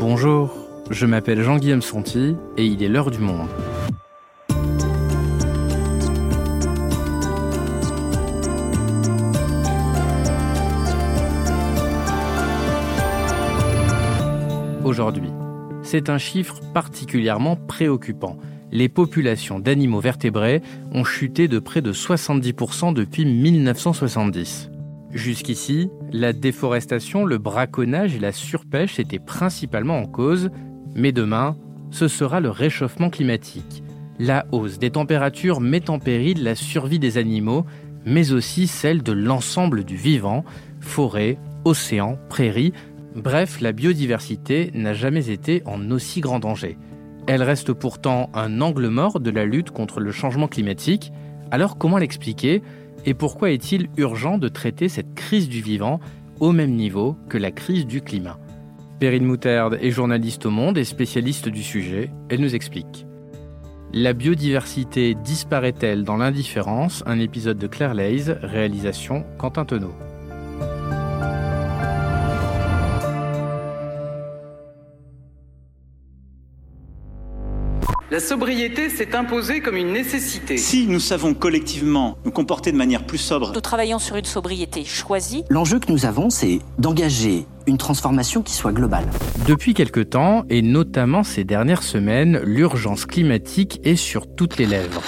Bonjour, je m'appelle Jean-Guillaume Santi et il est l'heure du monde. Aujourd'hui, c'est un chiffre particulièrement préoccupant. Les populations d'animaux vertébrés ont chuté de près de 70% depuis 1970. Jusqu'ici, la déforestation, le braconnage et la surpêche étaient principalement en cause, mais demain, ce sera le réchauffement climatique. La hausse des températures met en péril la survie des animaux, mais aussi celle de l'ensemble du vivant, forêts, océans, prairies, bref, la biodiversité n'a jamais été en aussi grand danger. Elle reste pourtant un angle mort de la lutte contre le changement climatique, alors comment l'expliquer? Et pourquoi est-il urgent de traiter cette crise du vivant au même niveau que la crise du climat? Perrine Moutarde est journaliste au Monde et spécialiste du sujet. Elle nous explique. La biodiversité disparaît-elle dans l'indifférence? Un épisode de Claire Leys, réalisation Quentin Tonneau. La sobriété s'est imposée comme une nécessité. Si nous savons collectivement nous comporter de manière plus sobre, nous travaillons sur une sobriété choisie. L'enjeu que nous avons, c'est d'engager une transformation qui soit globale. Depuis quelque temps, et notamment ces dernières semaines, l'urgence climatique est sur toutes les lèvres.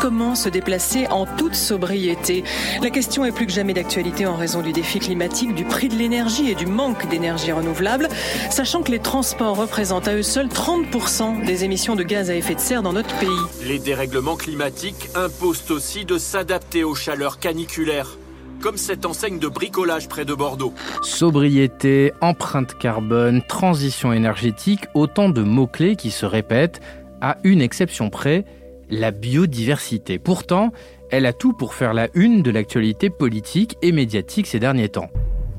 Comment se déplacer en toute sobriété La question est plus que jamais d'actualité en raison du défi climatique, du prix de l'énergie et du manque d'énergie renouvelable, sachant que les transports représentent à eux seuls 30% des émissions de gaz à effet de serre dans notre pays. Les dérèglements climatiques imposent aussi de s'adapter aux chaleurs caniculaires comme cette enseigne de bricolage près de Bordeaux. Sobriété, empreinte carbone, transition énergétique, autant de mots-clés qui se répètent, à une exception près, la biodiversité. Pourtant, elle a tout pour faire la une de l'actualité politique et médiatique ces derniers temps.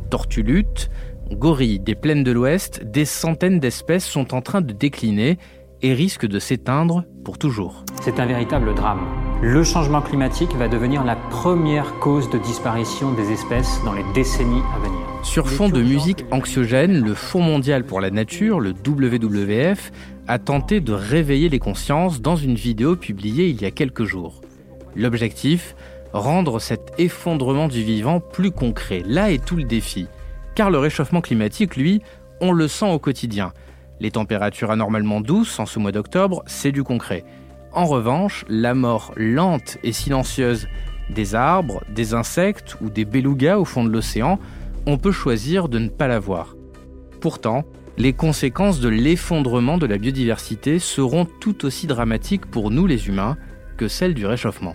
Tortues lutte, gorilles des plaines de l'Ouest, des centaines d'espèces sont en train de décliner et risquent de s'éteindre pour toujours. C'est un véritable drame. Le changement climatique va devenir la première cause de disparition des espèces dans les décennies à venir. Sur fond de musique anxiogène, le Fonds mondial pour la nature, le WWF, a tenté de réveiller les consciences dans une vidéo publiée il y a quelques jours. L'objectif Rendre cet effondrement du vivant plus concret. Là est tout le défi. Car le réchauffement climatique, lui, on le sent au quotidien. Les températures anormalement douces en ce mois d'octobre, c'est du concret. En revanche, la mort lente et silencieuse des arbres, des insectes ou des belugas au fond de l'océan, on peut choisir de ne pas la voir. Pourtant, les conséquences de l'effondrement de la biodiversité seront tout aussi dramatiques pour nous les humains que celles du réchauffement.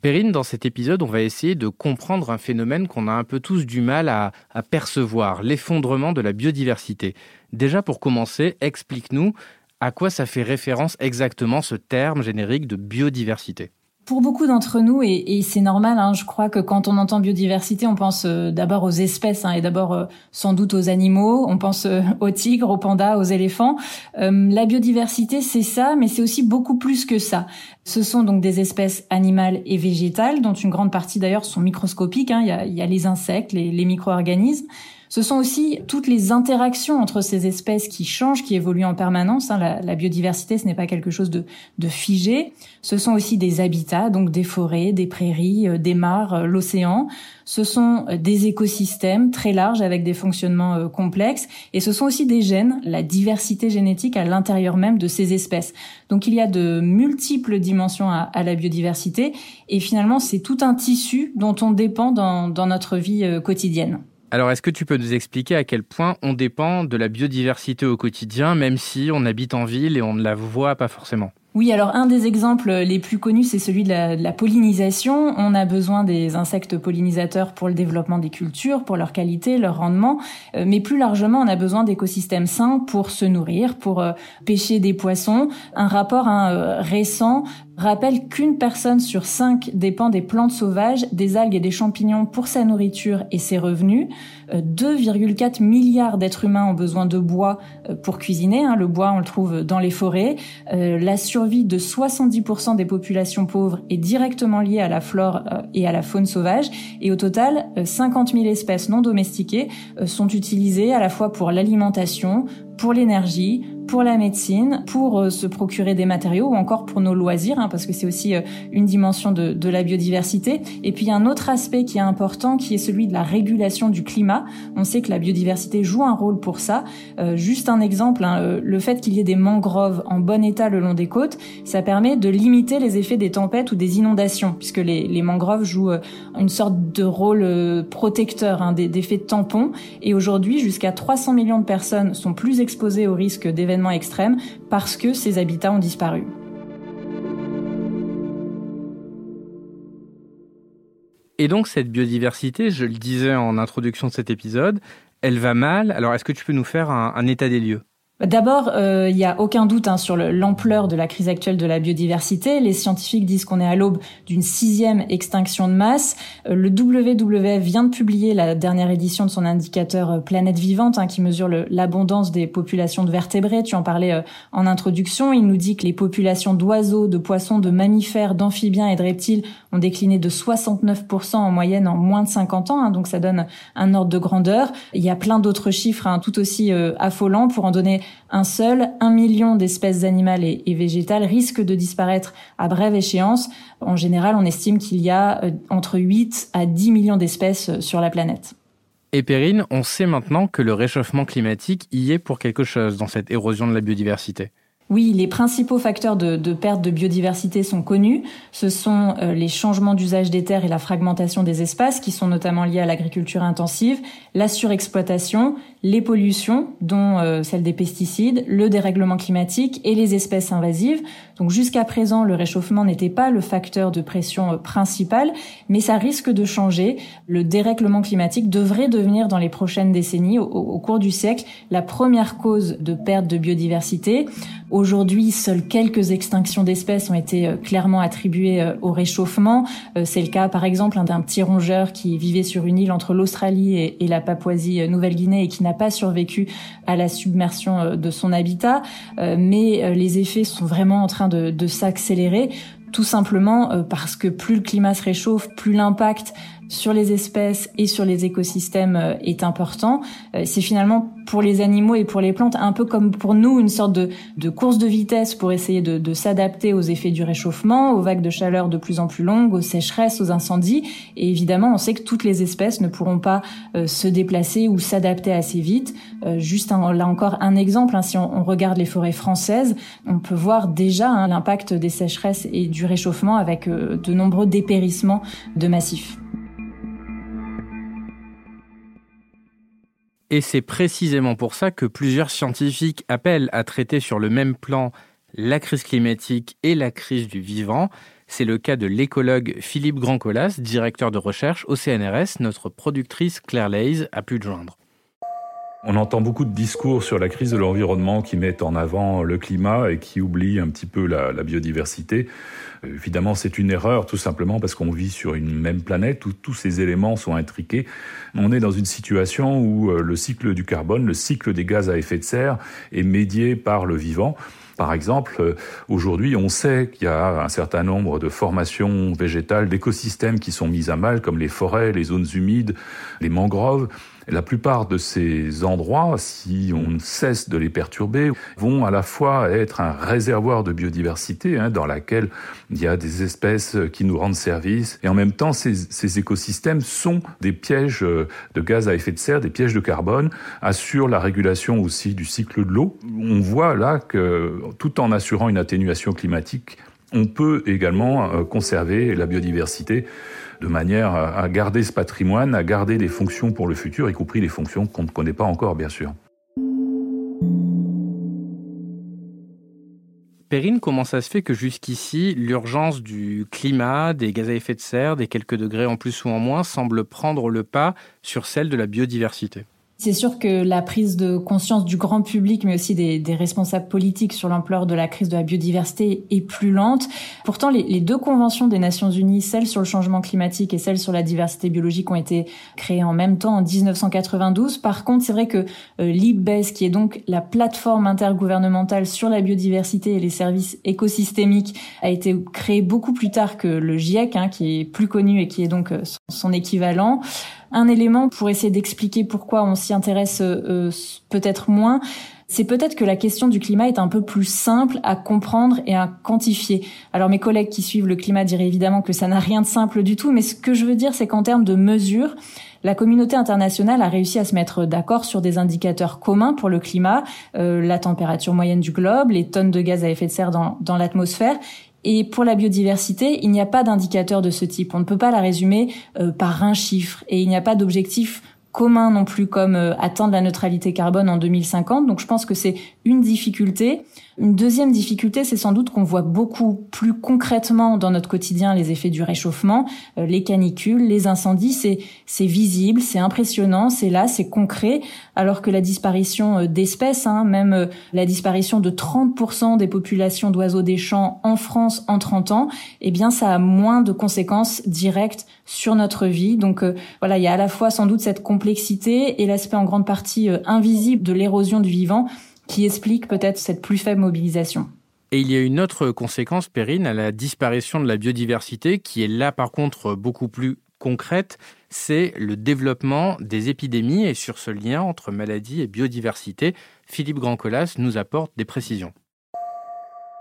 Perrine, dans cet épisode, on va essayer de comprendre un phénomène qu'on a un peu tous du mal à, percevoir, l'effondrement de la biodiversité. Déjà, pour commencer, explique-nous à quoi ça fait référence exactement ce terme générique de biodiversité? Pour beaucoup d'entre nous, et, c'est normal, hein, je crois que quand on entend biodiversité, on pense euh, d'abord aux espèces hein, et d'abord euh, sans doute aux animaux, on pense euh, aux tigres, aux pandas, aux éléphants. la biodiversité, c'est ça, mais c'est aussi beaucoup plus que ça. Ce sont donc des espèces animales et végétales, dont une grande partie d'ailleurs sont microscopiques. Hein. Il, y a, les insectes, les, les micro-organismes. Ce sont aussi toutes les interactions entre ces espèces qui changent, qui évoluent en permanence. Hein. La, biodiversité, ce n'est pas quelque chose de, de, figé. Ce sont aussi des habitats, donc des forêts, des prairies, euh, des mares, euh, l'océan. Ce sont euh, des écosystèmes très larges avec des fonctionnements complexes. Et ce sont aussi des gènes, la diversité génétique à l'intérieur même de ces espèces. Donc il y a de multiples dimensions à, la biodiversité. Et finalement, c'est tout un tissu dont on dépend dans, dans notre vie quotidienne. Alors, est-ce que tu peux nous expliquer à quel point on dépend de la biodiversité au quotidien, même si on habite en ville et on ne la voit pas forcément? Oui, alors un des exemples les plus connus, c'est celui de la, pollinisation. On a besoin des insectes pollinisateurs pour le développement des cultures, pour leur qualité, leur rendement, euh, mais plus largement, on a besoin d'écosystèmes sains pour se nourrir, pour euh, pêcher des poissons. Un rapport hein, euh, récent rappelle qu'une personne sur cinq dépend des plantes sauvages, des algues et des champignons pour sa nourriture et ses revenus. 2,4 euh, milliards d'êtres humains ont besoin de bois euh, pour cuisiner. Hein. Le bois, on le trouve dans les forêts. Euh, la survie de 70% des populations pauvres est directement liée à la flore et à la faune sauvage. Et au total, 50 000 espèces non domestiquées sont utilisées à la fois pour l'alimentation, pour l'énergie, pour la médecine, pour euh, se procurer des matériaux ou encore pour nos loisirs, hein, parce que c'est aussi euh, une dimension de, de, la biodiversité. Et puis un autre aspect qui est important, qui est celui de la régulation du climat. On sait que la biodiversité joue un rôle pour ça. Euh, juste un exemple, hein, le fait qu'il y ait des mangroves en bon état le long des côtes, ça permet de limiter les effets des tempêtes ou des inondations, puisque les, les mangroves jouent une sorte de rôle protecteur, hein, d'effet de tampon. Et aujourd'hui, jusqu'à 300 millions de personnes sont plus exposées au risque d'événements extrêmes parce que ces habitats ont disparu. Et donc cette biodiversité, je le disais en introduction de cet épisode, elle va mal. Alors est-ce que tu peux nous faire un état des lieux? D'abord, euh, il n'y a aucun doute hein, sur l'ampleur de la crise actuelle de la biodiversité. Les scientifiques disent qu'on est à l'aube d'une sixième extinction de masse. Euh, le WWF vient de publier la dernière édition de son indicateur euh, Planète Vivante, hein, qui mesure l'abondance des populations de vertébrés. Tu en parlais en introduction. Il nous dit que les populations d'oiseaux, de poissons, de mammifères, d'amphibiens et de reptiles ont décliné de 69% en moyenne en moins de 50 ans. Hein, donc ça donne un ordre de grandeur. Il y a plein d'autres chiffres tout aussi affolants pour en donner un seul, un million d'espèces animales et, végétales risquent de disparaître à brève échéance. En général, on estime qu'il y a euh, entre 8 à 10 millions d'espèces euh, sur la planète. Et Perrine, on sait maintenant que le réchauffement climatique y est pour quelque chose dans cette érosion de la biodiversité. Oui, les principaux facteurs de, perte de biodiversité sont connus. Ce sont euh, les changements d'usage des terres et la fragmentation des espaces, qui sont notamment liés à l'agriculture intensive, la surexploitation, les pollutions, dont euh, celle des pesticides, le dérèglement climatique et les espèces invasives. Donc jusqu'à présent, le réchauffement n'était pas le facteur de pression euh, principal, mais ça risque de changer. Le dérèglement climatique devrait devenir dans les prochaines décennies, au cours du siècle, la première cause de perte de biodiversité. Aujourd'hui, seules quelques extinctions d'espèces ont été euh, clairement attribuées euh, au réchauffement. C'est le cas, par exemple, d'un petit rongeur qui vivait sur une île entre l'Australie et, la Papouasie-Nouvelle-Guinée et qui n'a pas survécu à la submersion de son habitat. Mais les effets sont vraiment en train de, s'accélérer tout simplement parce que plus le climat se réchauffe, plus l'impact sur les espèces et sur les écosystèmes euh, est important. Euh, c'est finalement pour les animaux et pour les plantes un peu comme pour nous une sorte de, de course de vitesse pour essayer de, de s'adapter aux effets du réchauffement, aux vagues de chaleur de plus en plus longues, aux sécheresses, aux incendies. Et évidemment, on sait que toutes les espèces ne pourront pas euh, se déplacer ou s'adapter assez vite. juste là encore un exemple, hein, si on, regarde les forêts françaises, on peut voir déjà hein, l'impact des sécheresses et du réchauffement avec de nombreux dépérissements de massifs. Et c'est précisément pour ça que plusieurs scientifiques appellent à traiter sur le même plan la crise climatique et la crise du vivant. C'est le cas de l'écologue Philippe Grandcolas, directeur de recherche au CNRS. Notre productrice Claire Leys a pu joindre. On entend beaucoup de discours sur la crise de l'environnement qui mettent en avant le climat et qui oublient un petit peu la, biodiversité. Évidemment, c'est une erreur tout simplement parce qu'on vit sur une même planète où tous ces éléments sont intriqués. On est dans une situation où euh, le cycle du carbone, le cycle des gaz à effet de serre est médié par le vivant. Par exemple, euh, aujourd'hui, on sait qu'il y a un certain nombre de formations végétales, d'écosystèmes qui sont mis à mal, comme les forêts, les zones humides, les mangroves. La plupart de ces endroits, si on cesse de les perturber, vont à la fois être un réservoir de biodiversité hein, dans laquelle il y a des espèces qui nous rendent service, et en même temps, ces, ces écosystèmes sont des pièges de gaz à effet de serre, des pièges de carbone, assurent la régulation aussi du cycle de l'eau. On voit là que tout en assurant une atténuation climatique, on peut également euh, conserver la biodiversité de manière à garder ce patrimoine, à garder des fonctions pour le futur, y compris les fonctions qu'on ne connaît pas encore, bien sûr. Perrine, comment ça se fait que jusqu'ici, l'urgence du climat, des gaz à effet de serre, des quelques degrés en plus ou en moins, semble prendre le pas sur celle de la biodiversité? C'est sûr que la prise de conscience du grand public, mais aussi des, des responsables politiques sur l'ampleur de la crise de la biodiversité est plus lente. Pourtant, les, les, deux conventions des Nations Unies, celle sur le changement climatique et celle sur la diversité biologique, ont été créées en même temps en 1992. Par contre, c'est vrai que euh, l'IPBES, qui est donc la plateforme intergouvernementale sur la biodiversité et les services écosystémiques, a été créée beaucoup plus tard que le GIEC, hein, qui est plus connu et qui est donc euh, son équivalent. Un élément pour essayer d'expliquer pourquoi on s'y intéresse euh, peut-être moins, c'est peut-être que la question du climat est un peu plus simple à comprendre et à quantifier. Alors mes collègues qui suivent le climat diraient évidemment que ça n'a rien de simple du tout, mais ce que je veux dire, c'est qu'en termes de mesures, la communauté internationale a réussi à se mettre d'accord sur des indicateurs communs pour le climat, euh, la température moyenne du globe, les tonnes de gaz à effet de serre dans, l'atmosphère, et pour la biodiversité, il n'y a pas d'indicateur de ce type. On ne peut pas la résumer euh, par un chiffre. Et il n'y a pas d'objectif commun non plus comme euh, atteindre la neutralité carbone en 2050. Donc je pense que c'est une difficulté. Une deuxième difficulté, c'est sans doute qu'on voit beaucoup plus concrètement dans notre quotidien les effets du réchauffement, euh, les canicules, les incendies, c'est visible, c'est impressionnant, c'est là, c'est concret, alors que la disparition euh, d'espèces, hein, même euh, la disparition de 30% des populations d'oiseaux des champs en France en 30 ans, eh bien ça a moins de conséquences directes sur notre vie. Donc voilà, il y a à la fois sans doute cette complexité et l'aspect en grande partie invisible de l'érosion du vivant qui explique peut-être cette plus faible mobilisation. Et il y a une autre conséquence, Perrine, à la disparition de la biodiversité, qui est là par contre beaucoup plus concrète, c'est le développement des épidémies et sur ce lien entre maladie et biodiversité, Philippe Grandcolas nous apporte des précisions.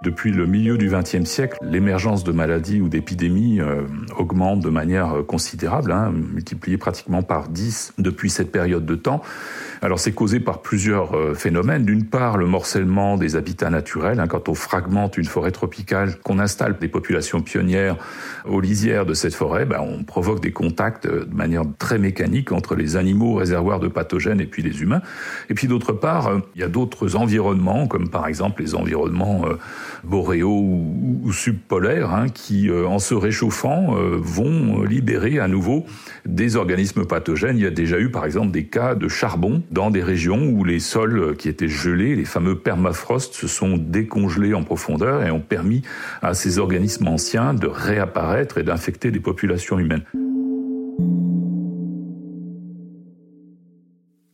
Depuis le milieu du XXe siècle, l'émergence de maladies ou d'épidémies euh, augmente de manière considérable, hein, multipliée pratiquement par 10 depuis cette période de temps. Alors c'est causé par plusieurs euh, phénomènes. D'une part, le morcellement des habitats naturels. Hein, quand on fragmente une forêt tropicale, qu'on installe des populations pionnières aux lisières de cette forêt, ben, on provoque des contacts euh, de manière très mécanique entre les animaux réservoirs de pathogènes et puis les humains. Et puis d'autre part, euh, il y a d'autres environnements, comme par exemple les environnements boréaux ou, subpolaires, hein, qui, en se réchauffant, vont libérer à nouveau des organismes pathogènes. Il y a déjà eu par exemple des cas de charbon dans des régions où les sols qui étaient gelés, les fameux permafrosts, se sont décongelés en profondeur et ont permis à ces organismes anciens de réapparaître et d'infecter des populations humaines.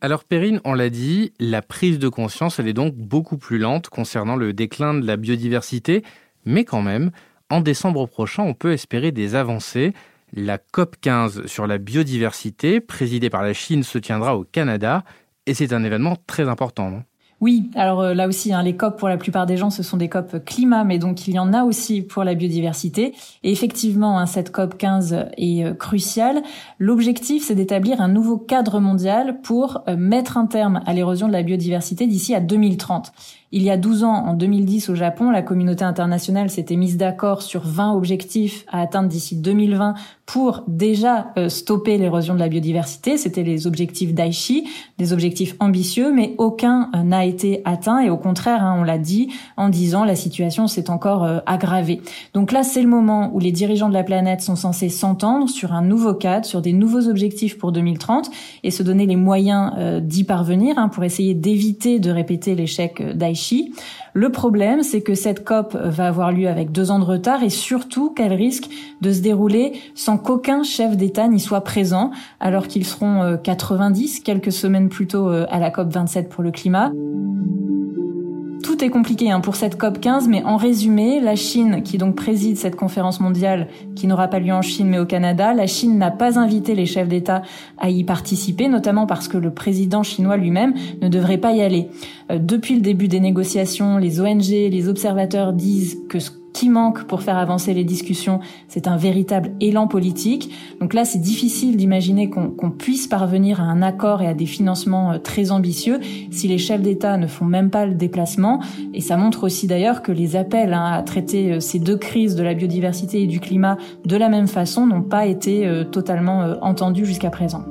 Alors Perrine, on l'a dit, la prise de conscience, elle est donc beaucoup plus lente concernant le déclin de la biodiversité, mais quand même, en décembre prochain, on peut espérer des avancées. La COP 15 sur la biodiversité, présidée par la Chine, se tiendra au Canada. Et c'est un événement très important, oui, alors euh, là aussi, hein, les COP, pour la plupart des gens, ce sont des COP climat, mais donc il y en a aussi pour la biodiversité. Et effectivement, hein, cette COP 15 est euh, cruciale. L'objectif, c'est d'établir un nouveau cadre mondial pour euh, mettre un terme à l'érosion de la biodiversité d'ici à 2030. Il y a 12 ans, en 2010 au Japon, la communauté internationale s'était mise d'accord sur 20 objectifs à atteindre d'ici 2020 pour déjà stopper l'érosion de la biodiversité. C'était les objectifs d'Aichi, des objectifs ambitieux, mais aucun euh, été atteint. Et au contraire, hein, on l'a dit, en 10 ans, la situation s'est encore euh, aggravée. Donc là, c'est le moment où les dirigeants de la planète sont censés s'entendre sur un nouveau cadre, sur des nouveaux objectifs pour 2030 et se donner les moyens d'y parvenir hein, pour essayer d'éviter de répéter l'échec d'Aichi le problème, c'est que cette COP va avoir lieu avec deux ans de retard et surtout qu'elle risque de se dérouler sans qu'aucun chef d'État n'y soit présent, alors qu'ils seront 90 euh, quelques semaines plus tôt euh, à la COP 27 pour le climat tout est compliqué hein, pour cette COP 15, mais en résumé, la Chine, qui donc préside cette conférence mondiale qui n'aura pas lieu en Chine mais au Canada, la Chine n'a pas invité les chefs d'État à y participer, notamment parce que le président chinois lui-même ne devrait pas y aller. Euh, depuis le début des négociations, les ONG, les observateurs disent que ce qui manque pour faire avancer les discussions, c'est un véritable élan politique. Donc là, c'est difficile d'imaginer qu'on puisse parvenir à un accord et à des financements euh, très ambitieux si les chefs d'État ne font même pas le déplacement. Et ça montre aussi d'ailleurs que les appels hein, à traiter euh, ces deux crises de la biodiversité et du climat de la même façon n'ont pas été euh, totalement entendus jusqu'à présent.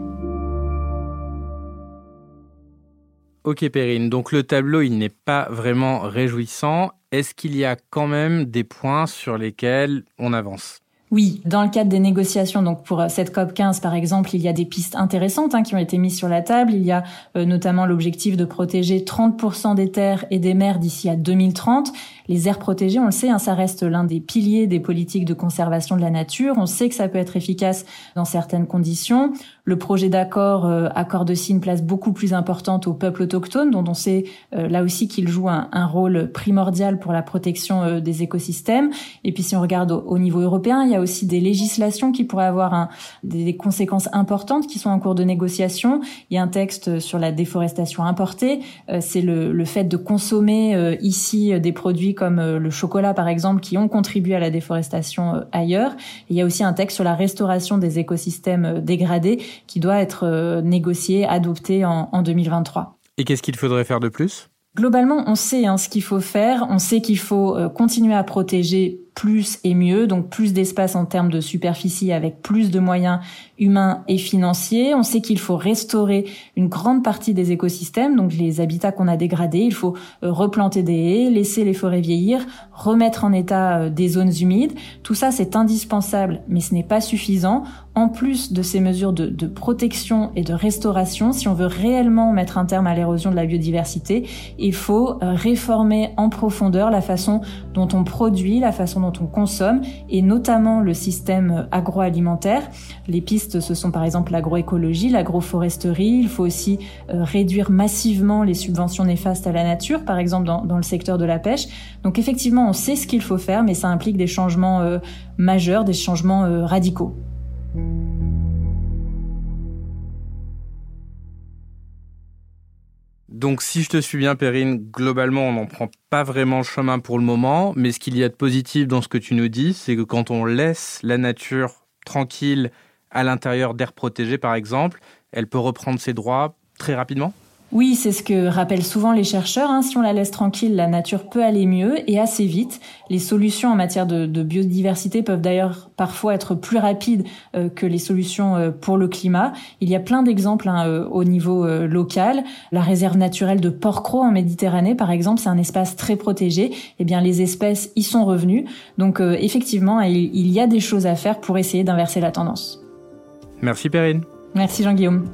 Ok Perrine, donc le tableau il n'est pas vraiment réjouissant. Est-ce qu'il y a quand même des points sur lesquels on avance? Oui, dans le cadre des négociations, donc pour euh, cette COP 15 par exemple, il y a des pistes intéressantes hein, qui ont été mises sur la table. Il y a euh, notamment l'objectif de protéger 30% des terres et des mers d'ici à 2030. Les aires protégées, on le sait, hein, ça reste l'un des piliers des politiques de conservation de la nature. On sait que ça peut être efficace dans certaines conditions. Le projet d'accord euh, accorde aussi une place beaucoup plus importante aux peuples autochtones, dont on sait là aussi qu'ils jouent un, rôle primordial pour la protection des écosystèmes. Et puis si on regarde au, au niveau européen, il y a aussi des législations qui pourraient avoir des, conséquences importantes qui sont en cours de négociation. Il y a un texte sur la déforestation importée. Euh, c'est le, fait de consommer euh, ici euh, des produits comme le chocolat, par exemple, qui ont contribué à la déforestation ailleurs. il y a aussi un texte sur la restauration des écosystèmes dégradés qui doit être négocié, adopté en, en 2023. Et qu'est-ce qu'il faudrait faire de plus? Globalement, on sait hein, ce qu'il faut faire. On sait qu'il faut continuer à protéger plus et mieux, donc plus d'espace en termes de superficie avec plus de moyens humains et financiers. On sait qu'il faut restaurer une grande partie des écosystèmes, donc les habitats qu'on a dégradés. Il faut euh, replanter des haies, laisser les forêts vieillir, remettre en état euh, des zones humides. Tout ça, c'est indispensable, mais ce n'est pas suffisant. En plus de ces mesures de, protection et de restauration, si on veut réellement mettre un terme à l'érosion de la biodiversité, il faut euh, réformer en profondeur la façon dont on produit, la façon dont on consomme, et notamment le système agroalimentaire. Les pistes, ce sont par exemple l'agroécologie, l'agroforesterie. Il faut aussi euh, réduire massivement les subventions néfastes à la nature, par exemple dans, le secteur de la pêche. Donc effectivement, on sait ce qu'il faut faire, mais ça implique des changements euh, majeurs, des changements euh, radicaux. Donc si je te suis bien, Perrine, globalement, on n'en prend pas vraiment le chemin pour le moment, mais ce qu'il y a de positif dans ce que tu nous dis, c'est que quand on laisse la nature tranquille à l'intérieur d'aires protégées, par exemple, elle peut reprendre ses droits très rapidement? Oui, c'est ce que rappellent souvent les chercheurs. Hein. Si on la laisse tranquille, la nature peut aller mieux et assez vite. Les solutions en matière de, biodiversité peuvent d'ailleurs parfois être plus rapides euh, que les solutions euh, pour le climat. Il y a plein d'exemples hein, euh, au niveau local. La réserve naturelle de Port-Cros en Méditerranée, par exemple, c'est un espace très protégé. Eh bien, les espèces y sont revenues. Donc, effectivement, il, il y a des choses à faire pour essayer d'inverser la tendance. Merci Perrine. Merci Jean-Guillaume.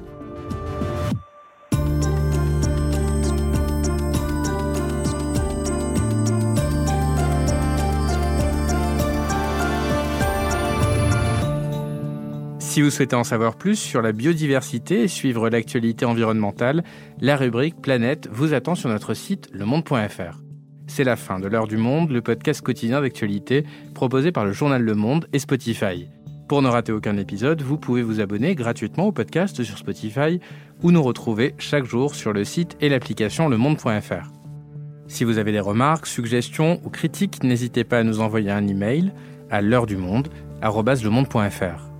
Si vous souhaitez en savoir plus sur la biodiversité et suivre l'actualité environnementale, la rubrique Planète vous attend sur notre site lemonde.fr. C'est la fin de l'heure du monde, le podcast quotidien d'actualité proposé par le journal Le Monde et Spotify. Pour ne rater aucun épisode, vous pouvez vous abonner gratuitement au podcast sur Spotify ou nous retrouver chaque jour sur le site et l'application lemonde.fr. Si vous avez des remarques, suggestions ou critiques, n'hésitez pas à nous envoyer un email à l'heure du monde